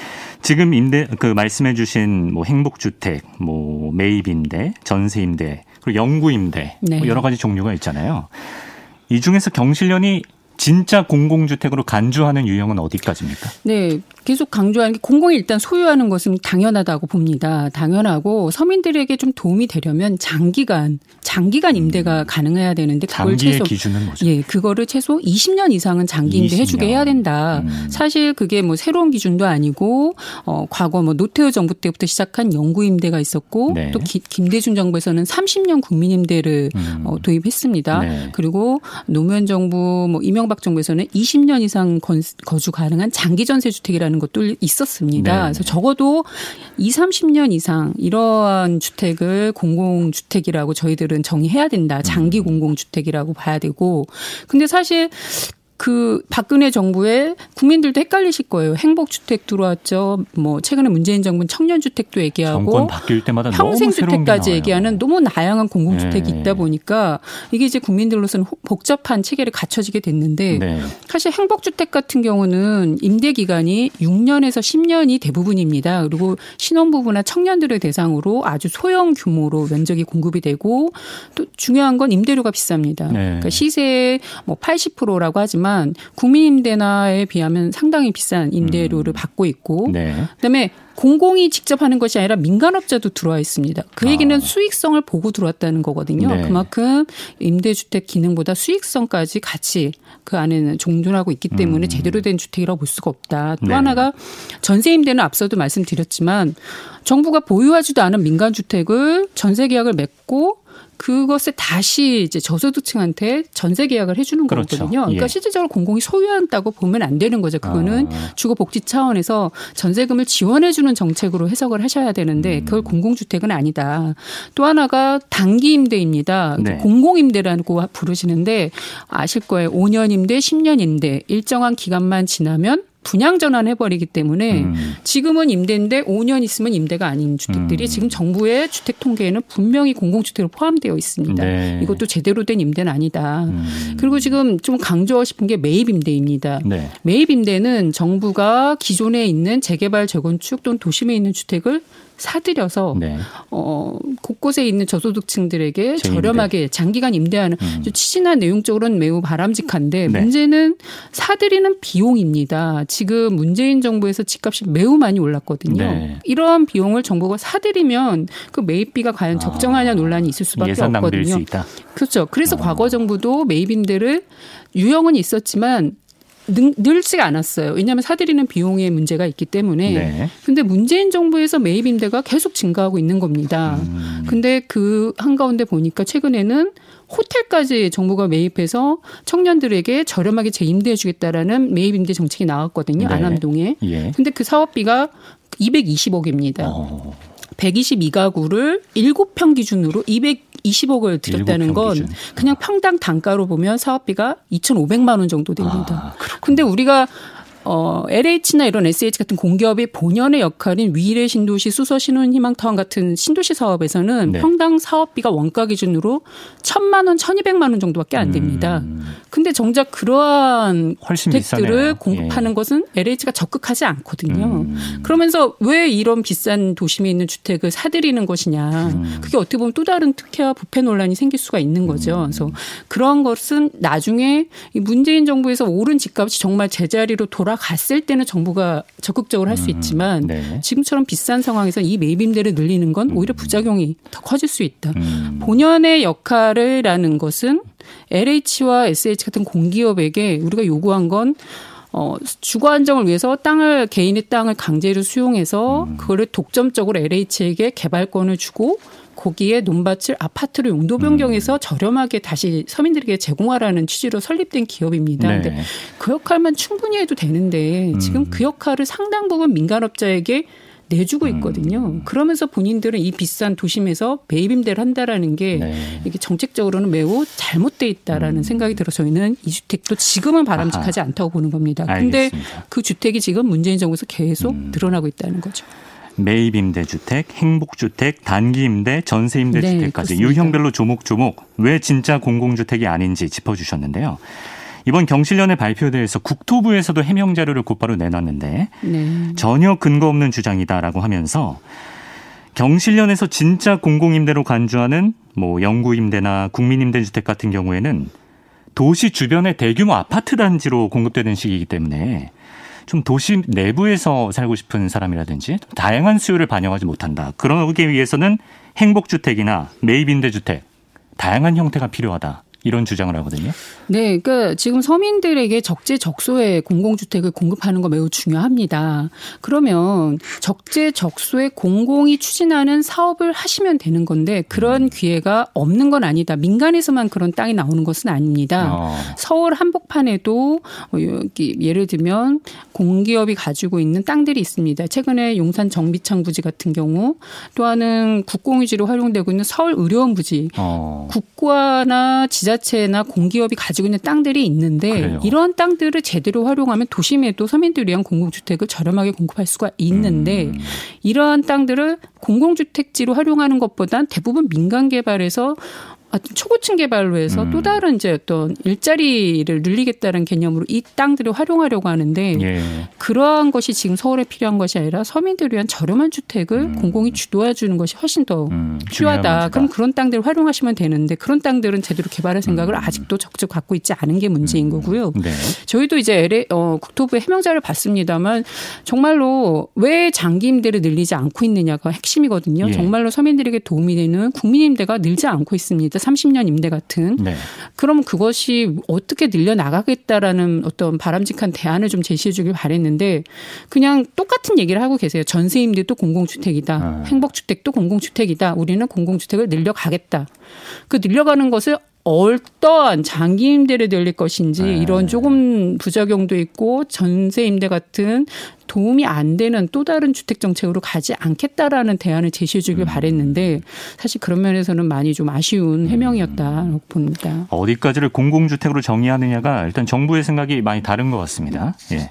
지금 임대 그 말씀해 주신 뭐 행복 주택, 뭐 매입 임대, 전세 임대, 그리고 영구 임대 네. 뭐 여러 가지 종류가 있잖아요. 이 중에서 경실련이 진짜 공공주택으로 간주하는 유형은 어디까지입니까? 네. 계속 강조하는 게 공공이 일단 소유하는 것은 당연하다고 봅니다. 당연하고 서민들에게 좀 도움이 되려면 장기간 장기간 임대가 음. 가능해야 되는데 그걸 최소 기준은 뭐죠? 예, 그거를 최소 20년 이상은 장기 임대 해주게 해야 된다. 음. 사실 그게 뭐 새로운 기준도 아니고 어 과거 뭐 노태우 정부 때부터 시작한 영구 임대가 있었고 네. 또 기, 김대중 정부에서는 30년 국민 임대를 음. 어, 도입했습니다. 네. 그리고 노무현 정부 뭐 이명박 정부에서는 20년 이상 거주 가능한 장기 전세 주택이라는 라는 것도 있었습니다. 네. 그래서 적어도 2, 30년 이상 이러한 주택을 공공주택이라고 저희들은 정의해야 된다. 장기 음. 공공주택이라고 봐야 되고. 근데 사실 그 박근혜 정부에 국민들도 헷갈리실 거예요. 행복주택 들어왔죠. 뭐 최근에 문재인 정부는 청년주택도 얘기하고 정권 바뀔 때마다 평생주택까지 얘기하는 너무 다양한 공공주택이 네. 있다 보니까 이게 이제 국민들로서는 복잡한 체계를 갖춰지게 됐는데 네. 사실 행복주택 같은 경우는 임대 기간이 6년에서 10년이 대부분입니다. 그리고 신혼부부나 청년들을 대상으로 아주 소형 규모로 면적이 공급이 되고 또 중요한 건 임대료가 비쌉니다. 네. 그러니까 시세의 뭐 80%라고 하지만 있지만 국민 임대나에 비하면 상당히 비싼 임대료를 음. 받고 있고 네. 그다음에 공공이 직접 하는 것이 아니라 민간업자도 들어와 있습니다. 그 얘기는 아. 수익성을 보고 들어왔다는 거거든요. 네. 그만큼 임대주택 기능보다 수익성까지 같이 그 안에는 종존하고 있기 때문에 음. 제대로 된 주택이라고 볼 수가 없다. 또 네. 하나가 전세 임대는 앞서도 말씀드렸지만 정부가 보유하지도 않은 민간주택을 전세 계약을 맺고 그것을 다시 이제 저소득층한테 전세 계약을 해주는 그렇죠. 거거든요. 그러니까 예. 실질적으로 공공이 소유한다고 보면 안 되는 거죠. 그거는 아. 주거복지 차원에서 전세금을 지원해주는 정책으로 해석을 하셔야 되는데 음. 그걸 공공주택은 아니다. 또 하나가 단기 임대입니다. 네. 공공임대라고 부르시는데 아실 거예요. 5년 임대, 10년 임대 일정한 기간만 지나면 분양 전환해 버리기 때문에 음. 지금은 임대인데 5년 있으면 임대가 아닌 주택들이 음. 지금 정부의 주택 통계에는 분명히 공공주택으로 포함되어 있습니다. 네. 이것도 제대로 된 임대는 아니다. 음. 그리고 지금 좀 강조하고 싶은 게 매입 임대입니다. 네. 매입 임대는 정부가 기존에 있는 재개발 재건축 또는 도심에 있는 주택을 사들여서 네. 어 곳곳에 있는 저소득층들에게 저렴하게 장기간 임대하는 음. 취지나 내용적으로는 매우 바람직한데 네. 문제는 사들이는 비용입니다. 지금 문재인 정부에서 집값이 매우 많이 올랐거든요. 네. 이러한 비용을 정부가 사들이면 그 매입비가 과연 아. 적정하냐 논란이 있을 수밖에 없거든요. 그렇죠. 그래서 어. 과거 정부도 매입 임대를 유형은 있었지만 늘지가 않았어요. 왜냐하면 사들이는 비용의 문제가 있기 때문에. 네. 근데 문재인 정부에서 매입 임대가 계속 증가하고 있는 겁니다. 음. 근데 그 한가운데 보니까 최근에는 호텔까지 정부가 매입해서 청년들에게 저렴하게 재임대해 주겠다라는 매입 임대 정책이 나왔거든요. 네. 안암동에. 예. 근데 그 사업비가 220억입니다. 어. 122가구를 7평 기준으로 220억을 들였다는 건 기준. 그냥 평당 단가로 보면 사업비가 2,500만 원 정도 됩니다. 아, 그런데 우리가 어, LH나 이런 SH 같은 공기업이 본연의 역할인 위례 신도시 수서 신혼 희망 타운 같은 신도시 사업에서는 네. 평당 사업비가 원가 기준으로 천만 원, 천이백만 원 정도밖에 안 됩니다. 음. 근데 정작 그러한 주택들을 공급하는 예. 것은 LH가 적극하지 않거든요. 음. 그러면서 왜 이런 비싼 도심에 있는 주택을 사들이는 것이냐. 음. 그게 어떻게 보면 또 다른 특혜와 부패 논란이 생길 수가 있는 거죠. 음. 그래서 그런 것은 나중에 문재인 정부에서 오른 집값이 정말 제자리로 돌아 갔을 때는 정부가 적극적으로 할수 음. 있지만 네. 지금처럼 비싼 상황에서 이 매입 임대를 늘리는 건 오히려 부작용이 더 커질 수 있다. 음. 본연의 역할을라는 것은 LH와 SH 같은 공기업에게 우리가 요구한 건 어, 주거 안정을 위해서 땅을 개인의 땅을 강제로 수용해서 음. 그거를 독점적으로 LH에게 개발권을 주고 거기에 논밭을 아파트로 용도 변경해서 음. 저렴하게 다시 서민들에게 제공하라는 취지로 설립된 기업입니다. 네. 근데 그 역할만 충분히 해도 되는데 지금 음. 그 역할을 상당 부분 민간업자에게 내주고 있거든요. 음. 그러면서 본인들은 이 비싼 도심에서 매입 임대를 한다라는 게 네. 이게 정책적으로는 매우 잘못돼 있다라는 음. 생각이 들어 저희는 이 주택도 지금은 바람직하지 아하. 않다고 보는 겁니다. 근데 그 주택이 지금 문재인 정부에서 계속 음. 늘어나고 있다는 거죠. 매입 임대주택, 행복주택, 단기 임대, 전세 임대주택까지 네, 유형별로 조목조목 왜 진짜 공공주택이 아닌지 짚어주셨는데요. 이번 경실련의 발표대에서 국토부에서도 해명 자료를 곧바로 내놨는데 네. 전혀 근거 없는 주장이다라고 하면서 경실련에서 진짜 공공임대로 간주하는 뭐 영구임대나 국민임대주택 같은 경우에는 도시 주변의 대규모 아파트 단지로 공급되는 시기이기 때문에 좀 도시 내부에서 살고 싶은 사람이라든지 다양한 수요를 반영하지 못한다. 그러기 위해서는 행복주택이나 매입임대주택 다양한 형태가 필요하다. 이런 주장을 하거든요. 네, 그러니까 지금 서민들에게 적재적소에 공공주택을 공급하는 거 매우 중요합니다. 그러면 적재적소에 공공이 추진하는 사업을 하시면 되는 건데 그런 음. 기회가 없는 건 아니다. 민간에서만 그런 땅이 나오는 것은 아닙니다. 어. 서울 한복판에도 어, 여기 예를 들면 공기업이 가지고 있는 땅들이 있습니다. 최근에 용산 정비창 부지 같은 경우 또 하나는 국공유지로 활용되고 있는 서울 의료원 부지, 어. 국가나 지자 지자체나 공기업이 가지고 있는 땅들이 있는데 그래요. 이러한 땅들을 제대로 활용하면 도심에도 서민들 위한 공공주택을 저렴하게 공급할 수가 있는데 음. 이러한 땅들을 공공주택지로 활용하는 것보단 대부분 민간 개발에서 초고층 개발로 해서 음. 또 다른 이제 어떤 일자리를 늘리겠다는 개념으로 이 땅들을 활용하려고 하는데 예. 그러한 것이 지금 서울에 필요한 것이 아니라 서민들을 위한 저렴한 주택을 음. 공공이 주도해 주는 것이 훨씬 더 음. 필요하다. 그럼 그런 땅들을 활용하시면 되는데 그런 땅들은 제대로 개발할 생각을 음. 아직도 적극 갖고 있지 않은 게 문제인 음. 거고요. 네. 저희도 이제 LA, 어, 국토부의 해명자를 봤습니다만 정말로 왜 장기 임대를 늘리지 않고 있느냐가 핵심이거든요. 예. 정말로 서민들에게 도움이 되는 국민 임대가 늘지 않고 있습니다. 30년 임대 같은. 네. 그럼 그것이 어떻게 늘려 나가겠다라는 어떤 바람직한 대안을 좀 제시해 주길 바랬는데 그냥 똑같은 얘기를 하고 계세요. 전세 임대도 공공주택이다. 아. 행복주택도 공공주택이다. 우리는 공공주택을 늘려 가겠다. 그 늘려가는 것을 어떠한 장기 임대를 늘릴 것인지 네. 이런 조금 부작용도 있고 전세 임대 같은 도움이 안 되는 또 다른 주택 정책으로 가지 않겠다라는 대안을 제시해 주길 음. 바랬는데 사실 그런 면에서는 많이 좀 아쉬운 음. 해명이었다고 봅니다. 어디까지를 공공주택으로 정의하느냐가 일단 정부의 생각이 많이 다른 것 같습니다. 예.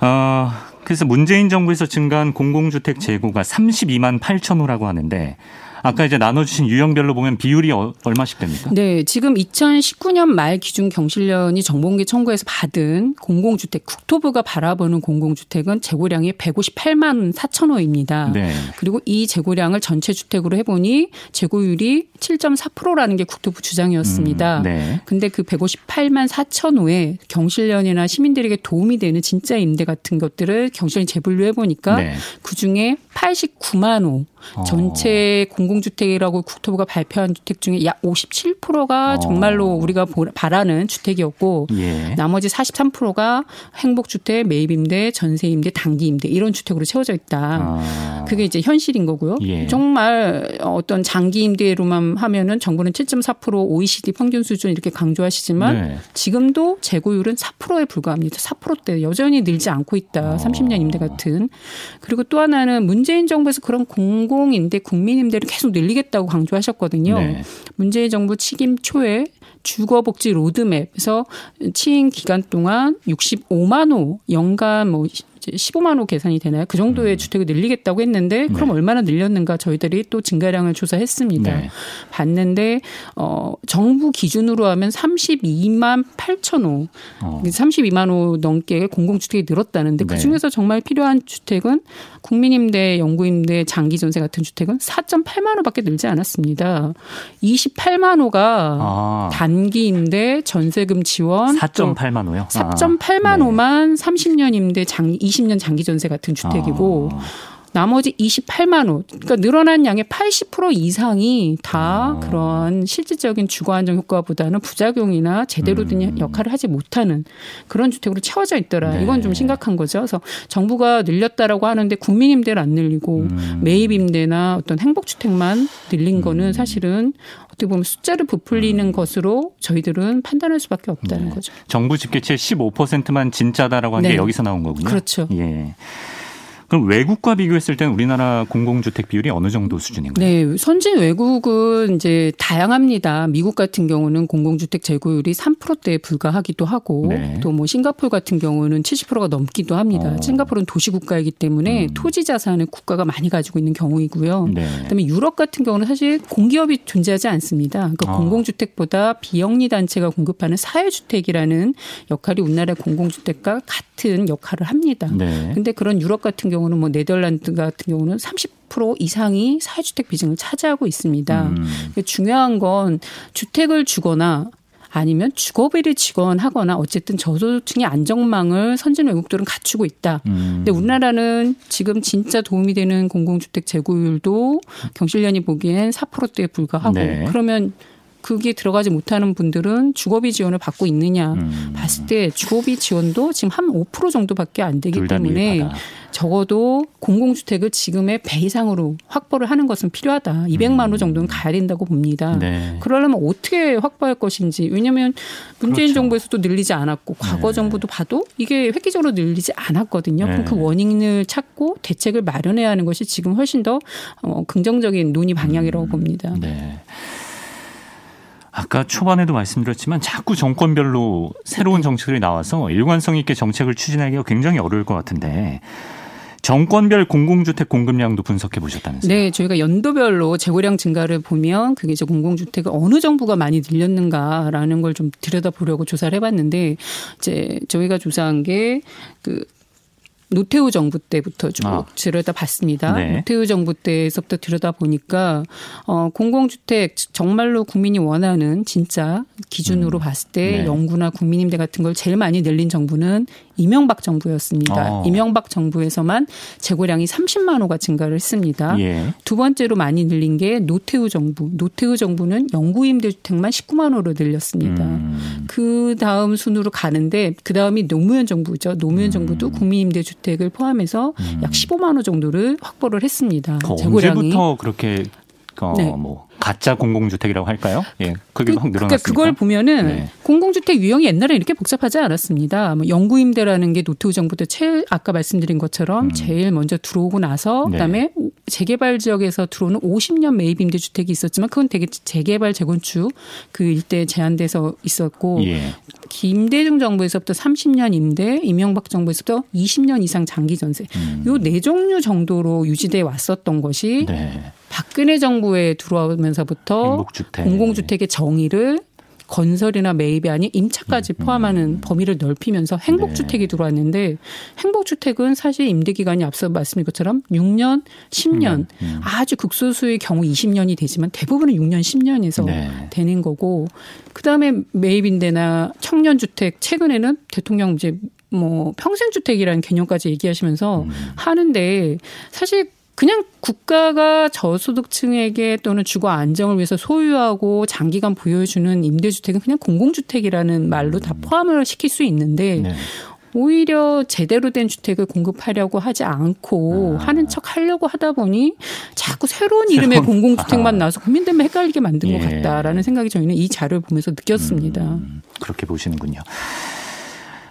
어, 그래서 문재인 정부에서 증가한 공공주택 재고가 32만 8천 호라고 하는데 아까 이제 나눠주신 유형별로 보면 비율이 어, 얼마씩 됩니까? 네, 지금 2019년 말 기준 경실련이 정보공개 청구에서 받은 공공주택 국토부가 바라보는 공공주택은 재고량이 158만 4천 호입니다. 네. 그리고 이 재고량을 전체 주택으로 해보니 재고율이 7.4%라는 게 국토부 주장이었습니다. 음, 네. 근데 그 158만 4천 호에 경실련이나 시민들에게 도움이 되는 진짜 임대 같은 것들을 경실련이 재분류 해 보니까 네. 그 중에 89만 호 어. 전체 공공주택이라고 국토부가 발표한 주택 중에 약 57%가 어. 정말로 우리가 바라는 주택이었고 예. 나머지 43%가 행복주택, 매입임대, 전세임대, 단기임대 이런 주택으로 채워져 있다. 아. 그게 이제 현실인 거고요. 예. 정말 어떤 장기임대로만 하면은 정부는 7.4% OECD 평균 수준 이렇게 강조하시지만 네. 지금도 재고율은 4%에 불과합니다. 4%대 여전히 늘지 않고 있다. 어. 30년 임대 같은. 그리고 또 하나는 문재인 정부에서 그런 공 공공임대, 국민임대를 계속 늘리겠다고 강조하셨거든요. 네. 문재인 정부 취임 초에 주거복지 로드맵에서 취임 기간 동안 65만 호 연간 뭐 15만 호 계산이 되나요? 그 정도의 음. 주택을 늘리겠다고 했는데 그럼 네. 얼마나 늘렸는가 저희들이 또 증가량을 조사했습니다. 네. 봤는데 어 정부 기준으로 하면 32만 8천 호, 어. 32만 호 넘게 공공주택이 늘었다는데 그 네. 중에서 정말 필요한 주택은 국민임대, 영구임대, 장기전세 같은 주택은 4.8만 호밖에 늘지 않았습니다. 28만 호가 아. 단기임대, 전세금 지원 4.8만 호요? 4.8만 아. 호만 30년 임대, 장 20년 장기 전세 같은 주택이고 아. 나머지 28만 호, 그러니까 늘어난 양의 80% 이상이 다 어. 그런 실질적인 주거 안정 효과보다는 부작용이나 제대로 된 음. 역할을 하지 못하는 그런 주택으로 채워져 있더라. 네. 이건 좀 심각한 거죠. 그래서 정부가 늘렸다라고 하는데 국민 임대를 안 늘리고 음. 매입 임대나 어떤 행복 주택만 늘린 음. 거는 사실은 어떻게 보면 숫자를 부풀리는 음. 것으로 저희들은 판단할 수밖에 없다는 네. 거죠. 정부 집계치의 15%만 진짜다라고 한게 네. 여기서 나온 거군요. 그렇죠. 예. 그럼 외국과 비교했을 때는 우리나라 공공주택 비율이 어느 정도 수준인가요? 네, 선진 외국은 이제 다양합니다. 미국 같은 경우는 공공주택 재고율이 3%대에 불과하기도 하고 네. 또뭐 싱가폴 같은 경우는 70%가 넘기도 합니다. 어. 싱가폴은 도시 국가이기 때문에 음. 토지 자산을 국가가 많이 가지고 있는 경우이고요. 네. 그다음에 유럽 같은 경우는 사실 공기업이 존재하지 않습니다. 그러니까 어. 공공주택보다 비영리 단체가 공급하는 사회주택이라는 역할이 우리나라 공공주택과 같은 역할을 합니다. 네. 근데 그런 유럽 같은 경우 경우는 뭐 네덜란드 같은 경우는 30% 이상이 사회주택 비중을 차지하고 있습니다. 음. 중요한 건 주택을 주거나 아니면 주거비를 지원하거나 어쨌든 저소득층의 안정망을 선진 외국들은 갖추고 있다. 음. 근데 우리나라는 지금 진짜 도움이 되는 공공주택 재고율도 경실련이 보기엔 4%대에 불과하고 네. 그러면 그게 들어가지 못하는 분들은 주거비 지원을 받고 있느냐 음. 봤을 때 주거비 지원도 지금 한 5% 정도밖에 안 되기 때문에. 적어도 공공주택을 지금의 배 이상으로 확보를 하는 것은 필요하다. 200만 호 정도는 음. 가야 된다고 봅니다. 네. 그러려면 어떻게 확보할 것인지. 왜냐하면 문재인 그렇죠. 정부에서도 늘리지 않았고 과거 네. 정부도 봐도 이게 획기적으로 늘리지 않았거든요. 네. 그럼 그 원인을 찾고 대책을 마련해야 하는 것이 지금 훨씬 더 어, 긍정적인 논의 방향이라고 음. 봅니다. 네. 아까 초반에도 말씀드렸지만 자꾸 정권별로 새로운 정책들이 나와서 일관성 있게 정책을 추진하기가 굉장히 어려울 것 같은데 정권별 공공주택 공급량도 분석해 보셨다면서요? 네, 저희가 연도별로 재고량 증가를 보면 그게 이제 공공주택을 어느 정부가 많이 늘렸는가라는 걸 좀 들여다보려고 조사를 해봤는데 이제 저희가 조사한 게그 노태우 정부 때부터 쭉 아. 들여다봤습니다. 네. 노태우 정부 때에서부터 들여다보니까 어 공공주택 정말로 국민이 원하는 진짜 기준으로 음. 봤을 때 네. 영구나 국민임대 같은 걸 제일 많이 늘린 정부는 이명박 정부였습니다. 어. 이명박 정부에서만 재고량이 30만 호가 증가를 했습니다. 예. 두 번째로 많이 늘린 게 노태우 정부. 노태우 정부는 영구임대주택만 19만 호로 늘렸습니다. 음. 그 다음 순으로 가는데 그 다음이 노무현 정부죠. 노무현 음. 정부도 국민임대주택을 포함해서 음. 약 15만 호 정도를 확보를 했습니다. 그 재고량이. 언제부터 그렇게 어, 네. 뭐 가짜 공공주택이라고 할까요? 예, 그게 그, 확 늘어났습니다. 그러니까 그걸 보면은 네. 공공주택 유형이 옛날에 이렇게 복잡하지 않았습니다. 뭐 영구임대라는 게 노태우 정부 때 제일 아까 말씀드린 것처럼 음. 제일 먼저 들어오고 나서 네. 그다음에 재개발 지역에서 들어오는 50년 매입 임대 주택이 있었지만 그건 되게 재개발 재건축 그 일대에 제한돼서 있었고 예. 김대중 정부에서부터 30년 임대, 이명박 정부에서부터 20년 이상 장기 전세. 음. 요네 종류 정도로 유지돼 왔었던 것이 네. 박근혜 정부에 들어오면서부터 행복주택. 공공주택의 정의를 건설이나 매입이 아닌 임차까지 음, 음. 포함하는 음. 범위를 넓히면서 행복주택이 네. 들어왔는데 행복주택은 사실 임대 기간이 앞서 말씀드린 것처럼 6년, 10년 음. 아주 극소수의 경우 20년이 되지만 대부분은 6년, 10년에서 네. 되는 거고 그다음에 매입임대나 청년주택 최근에는 대통령 이제 뭐 평생주택이라는 개념까지 얘기하시면서 음. 하는데 사실 그냥 국가가 저소득층에게 또는 주거 안정을 위해서 소유하고 장기간 보여주는 임대주택은 그냥 공공주택이라는 말로 다 음. 포함을 시킬 수 있는데 네. 오히려 제대로 된 주택을 공급하려고 하지 않고 아. 하는 척 하려고 하다 보니 자꾸 새로운 이름의 새로운, 공공주택만 아. 나와서 국민들만 헷갈리게 만든 예. 것 같다라는 생각이 저희는 이 자료를 보면서 느꼈습니다. 음, 그렇게 보시는군요.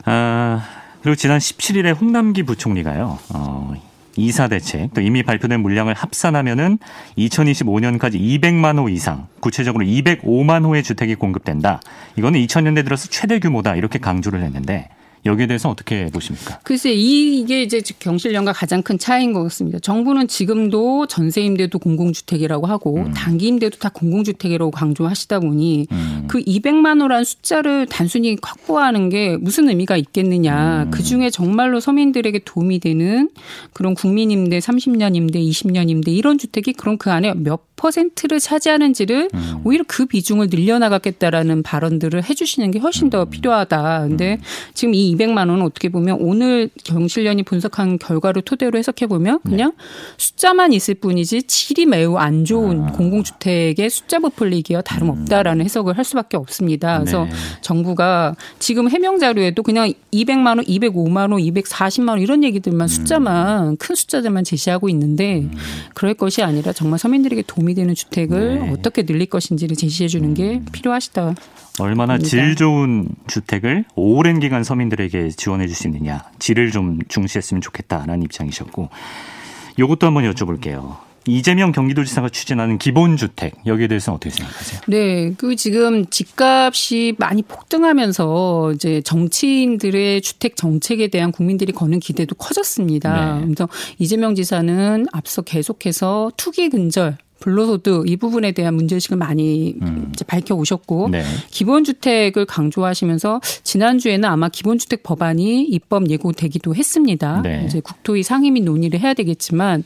아, 그리고 지난 17일에 홍남기 부총리가요. 어, 이사 대책 또 이미 발표된 물량을 합산하면은 2025년까지 200만 호 이상, 구체적으로 205만 호의 주택이 공급된다. 이거는 2000년대 들어서 최대 규모다 이렇게 강조를 했는데 여기에 대해서 어떻게 보십니까? 글쎄 이게 이제 경실련과 가장 큰 차이인 것 같습니다. 정부는 지금도 전세 임대도 공공주택이라고 하고 음. 단기 임대도 다 공공주택이라고 강조하시다 보니 음. 그 200만 호라는 숫자를 단순히 확보하는 게 무슨 의미가 있겠느냐. 음. 그 중에 정말로 서민들에게 도움이 되는 그런 국민 임대 30년 임대, 20년 임대 이런 주택이 그럼 그 안에 몇 퍼센트를 차지하는지를 음. 오히려 그 비중을 늘려나가겠다라는 발언들을 해주시는 게 훨씬 더 음. 필요하다. 근데 음. 지금 이 200만 원은 어떻게 보면 오늘 경실련이 분석한 결과를 토대로 해석해 보면 네. 그냥 네. 숫자만 있을 뿐이지 질이 매우 안 좋은 아. 공공주택의 숫자 부풀리기와 다름없다라는 음. 해석을 할 수밖에 없습니다. 그래서 네. 정부가 지금 해명 자료에도 그냥 200만 원, 205만 원, 240만 원 이런 얘기들만 숫자만 큰 숫자들만 제시하고 있는데 그럴 것이 아니라 정말 서민들에게 도움이 도움이 되는 주택을 네. 어떻게 늘릴 것인지를 제시해 주는 게 음. 필요하시다. 얼마나 질 좋은 주택을 오랜 기간 서민들에게 지원해 줄 수 있느냐. 질을 좀 중시했으면 좋겠다라는 입장이셨고 이것도 한번 여쭤볼게요. 이재명 경기도지사가 추진하는 기본주택 여기에 대해서는 어떻게 생각하세요? 네, 그 지금 집값이 많이 폭등하면서 이제 정치인들의 주택 정책에 대한 국민들이 거는 기대도 커졌습니다. 네. 그래서 이재명 지사는 앞서 계속해서 투기 근절 불로소득 이 부분에 대한 문제의식을 많이 음. 이제 밝혀 오셨고 네. 기본주택을 강조하시면서 지난주에는 아마 기본주택 법안이 입법 예고되기도 했습니다. 네. 이제 국토위 상임위 논의를 해야 되겠지만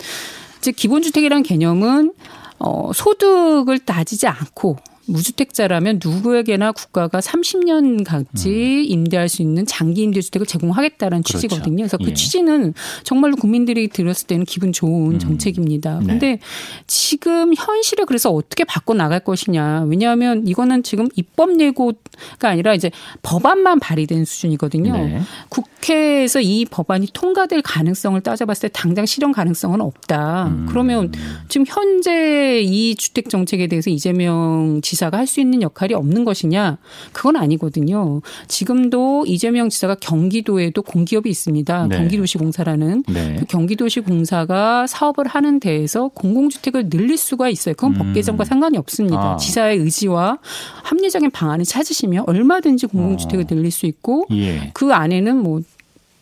이제 기본주택이란 개념은 어, 소득을 따지지 않고 무주택자라면 누구에게나 국가가 30년까지 음. 임대할 수 있는 장기 임대주택을 제공하겠다는 그렇죠. 취지거든요. 그래서 그 예. 취지는 정말로 국민들이 들었을 때는 기분 좋은 음. 정책입니다. 네. 근데 지금 현실에 그래서 어떻게 바꿔 나갈 것이냐. 왜냐하면 이거는 지금 입법 예고가 아니라 이제 법안만 발의된 수준이거든요. 네. 국회에서 이 법안이 통과될 가능성을 따져봤을 때 당장 실현 가능성은 없다. 음. 그러면 지금 현재 이 주택 정책에 대해서 이재명 지 지사가 할 수 있는 역할이 없는 것이냐? 그건 아니거든요. 지금도 이재명 지사가 경기도에도 공기업이 있습니다. 네. 경기도시공사라는 네. 그 경기도시공사가 사업을 하는 데에서 공공주택을 늘릴 수가 있어요. 그건 음. 법 개정과 상관이 없습니다. 아. 지사의 의지와 합리적인 방안을 찾으시면 얼마든지 공공주택을 어. 늘릴 수 있고 예. 그 안에는 뭐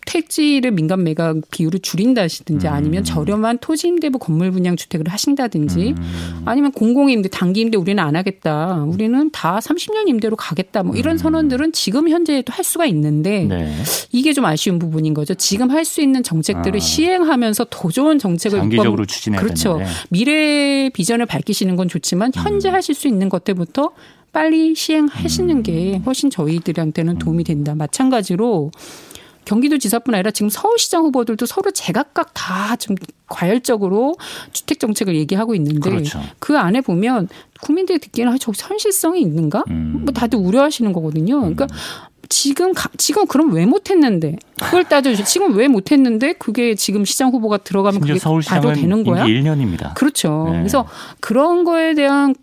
택지를 민간 매각 비율을 줄인다든지 음. 아니면 저렴한 토지 임대부 건물 분양 주택을 하신다든지 음. 아니면 공공 임대 단기 임대 우리는 안 하겠다. 우리는 다 30년 임대로 가겠다. 뭐 이런 음. 선언들은 지금 현재도 할 수가 있는데 네. 이게 좀 아쉬운 부분인 거죠. 지금 할 수 있는 정책들을 아. 시행하면서 더 좋은 정책을 장기적으로 추진해야 그렇죠. 되는데. 미래 비전을 밝히시는 건 좋지만 현재 음. 하실 수 있는 것들부터 빨리 시행하시는 게 음. 훨씬 저희들한테는 도움이 된다. 마찬가지로 경기도지사뿐 아니라 지금 서울시장 후보들도 서로 제각각 다 좀 과열적으로 주택 정책을 얘기하고 있는데 그렇죠. 그 안에 보면 국민들이 듣기에는 아, 저 현실성이 있는가? 음. 뭐 다들 우려하시는 거거든요. 그러니까 음. 지금 가, 지금 그럼 왜 못했는데 그걸 따져주시 지금 왜 못했는데 그게 지금 시장 후보가 들어가면 그게 봐도 되는 거야? 1년입니다. 그렇죠. 네. 그래서 그런 거에 대한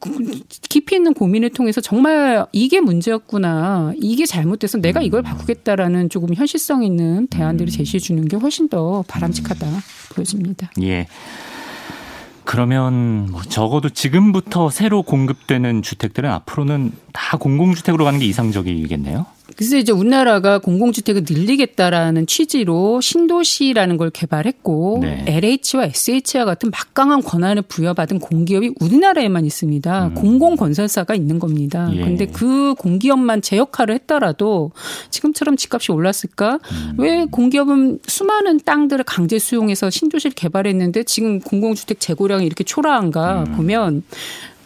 깊이 있는 고민을 통해서 정말 이게 문제였구나 이게 잘못돼서 내가 이걸 음. 바꾸겠다라는 조금 현실성 있는 대안들을 음. 제시해 주는 게 훨씬 더 바람직하다 보여집니다. 예. 그러면 뭐 적어도 지금부터 새로 공급되는 주택들은 앞으로는 다 공공주택으로 가는 게 이상적이겠네요. 그래서 이제 우리나라가 공공주택을 늘리겠다라는 취지로 신도시라는 걸 개발했고 네. LH와 SH와 같은 막강한 권한을 부여받은 공기업이 우리나라에만 있습니다. 음. 공공건설사가 있는 겁니다. 예. 근데 그 공기업만 제 역할을 했더라도 지금처럼 집값이 올랐을까? 음. 왜 공기업은 수많은 땅들을 강제 수용해서 신도시를 개발했는데 지금 공공주택 재고량이 이렇게 초라한가 음. 보면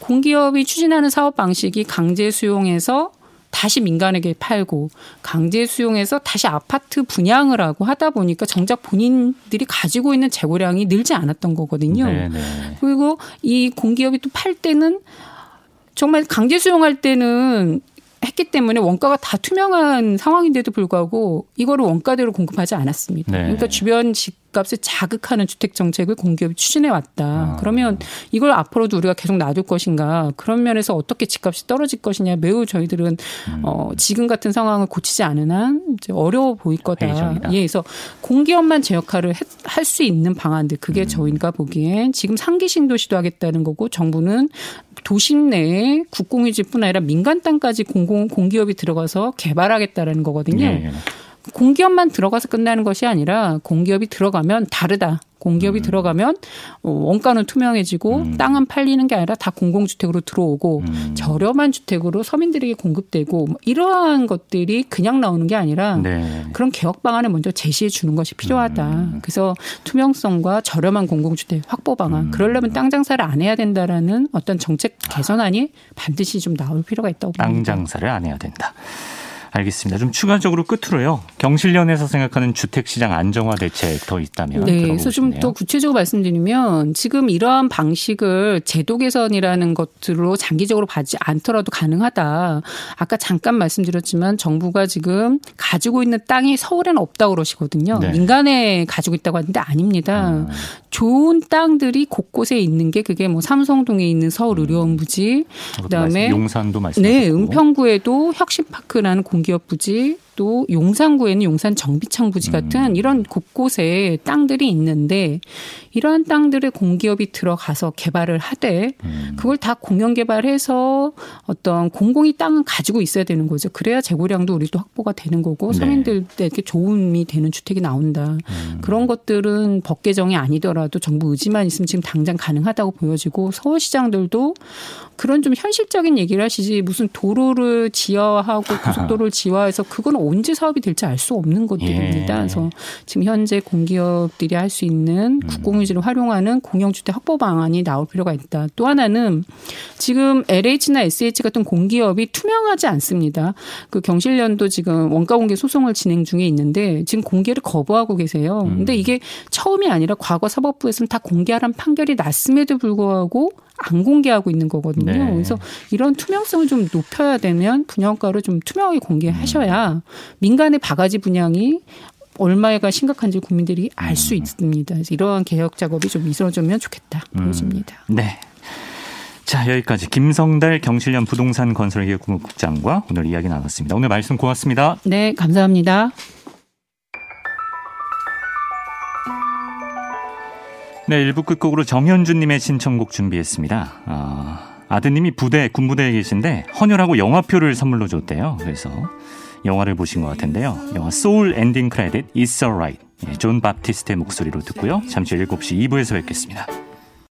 공기업이 추진하는 사업 방식이 강제 수용해서 다시 민간에게 팔고 강제 수용해서 다시 아파트 분양을 하고 하다 보니까 정작 본인들이 가지고 있는 재고량이 늘지 않았던 거거든요. 네네. 네. 그리고 이 공기업이 또 팔 때는 정말 강제 수용할 때는 했기 때문에 원가가 다 투명한 상황인데도 불구하고 이거를 원가대로 공급하지 않았습니다. 네. 그러니까 주변 집 집값을 자극하는 주택 정책을 공기업이 추진해 왔다. 아. 그러면 이걸 앞으로도 우리가 계속 놔둘 것인가? 그런 면에서 어떻게 집값이 떨어질 것이냐 매우 저희들은 음. 어, 지금 같은 상황을 고치지 않은 한 이제 어려워 보일 거다. 회의적이다. 예, 그래서 공기업만 제 역할을 할 수 있는 방안들 그게 음. 저희가 보기엔 지금 상기 신도시도 하겠다는 거고 정부는 도심 내에 국공유지뿐 아니라 민간 땅까지 공공 공기업이 들어가서 개발하겠다라는 거거든요. 예. 예. 공기업만 들어가서 끝나는 것이 아니라 공기업이 들어가면 다르다. 공기업이 음. 들어가면 어, 원가는 투명해지고 음. 땅은 팔리는 게 아니라 다 공공주택으로 들어오고 음. 저렴한 주택으로 서민들에게 공급되고 뭐 이러한 것들이 그냥 나오는 게 아니라 네. 그런 개혁 방안을 먼저 제시해 주는 것이 필요하다. 음. 그래서 투명성과 저렴한 공공주택 확보 방안 음. 그러려면 땅 장사를 안 해야 된다라는 어떤 정책 개선안이 반드시 좀 나올 필요가 있다고 봅니다. 땅 장사를 안 해야 된다. 알겠습니다. 좀 추가적으로 끝으로요. 경실련에서 생각하는 주택시장 안정화 대책 더 있다면 네, 그래서 좀 더 구체적으로 말씀드리면 지금 이러한 방식을 제도 개선이라는 것들로 장기적으로 받지 않더라도 가능하다. 아까 잠깐 말씀드렸지만 정부가 지금 가지고 있는 땅이 서울에는 없다고 그러시거든요. 네. 민간에 가지고 있다고 하는데 아닙니다. 음. 좋은 땅들이 곳곳에 있는 게 그게 뭐 삼성동에 있는 서울 의료원 부지, 그다음에 용산도 말씀 네, 은평구에도 혁신파크라는 공 공기업 부지 또 용산구에는 용산 정비창 부지 음. 같은 음. 이런 곳곳에 땅들이 있는데 이러한 땅들에 공기업이 들어가서 개발을 하되 음. 그걸 다 공영 개발해서 어떤 공공이 땅을 가지고 있어야 되는 거죠. 그래야 재고량도 우리도 확보가 되는 거고 네. 서민들에게 좋음이 되는 주택이 나온다. 음. 그런 것들은 법 개정이 아니더라도 정부 의지만 있으면 지금 당장 가능하다고 보여지고 서울시장들도 그런 좀 현실적인 얘기를 하시지 무슨 도로를 지하하고 <laughs> 고속도로를 지하해서 그건 언제 사업이 될지 알 수 없는 것들입니다. 예. 그래서 지금 현재 공기업들이 할 수 있는 음. 국공유지를 활용하는 공영주택 확보 방안이 나올 필요가 있다. 또 하나는 지금 LH나 SH 같은 공기업이 투명하지 않습니다. 그 경실련도 지금 원가 공개 소송을 진행 중에 있는데 지금 공개를 거부하고 계세요. 음. 근데 이게 처음이 아니라 과거 사법부에서는 다 공개하라는 판결이 났음에도 불구하고 안 공개하고 있는 거거든요. 네. 그래서 이런 투명성을 좀 높여야 되면 분양가를 좀 투명하게 공개하셔야 음. 민간의 바가지 분양이 얼마가 심각한지 국민들이 알수 음. 있습니다. 그래서 이러한 개혁 작업이 좀 이루어지면 좋겠다 음. 보여집니다. 음. 네. 자, 여기까지 김성달 경실련 부동산 건설기업국장과 오늘 이야기 나눴습니다. 오늘 말씀 고맙습니다. 네, 감사합니다. 네, 1부 끝곡으로 정현주님의 신청곡 준비했습니다. 어, 아드님이 부대, 군부대에 계신데 헌혈하고 영화표를 선물로 줬대요. 그래서 영화를 보신 것 같은데요. 영화 소울 엔딩 크레딧 It's Alright. 예, 존 바티스트의 목소리로 듣고요. 잠시 7시 2부에서 뵙겠습니다.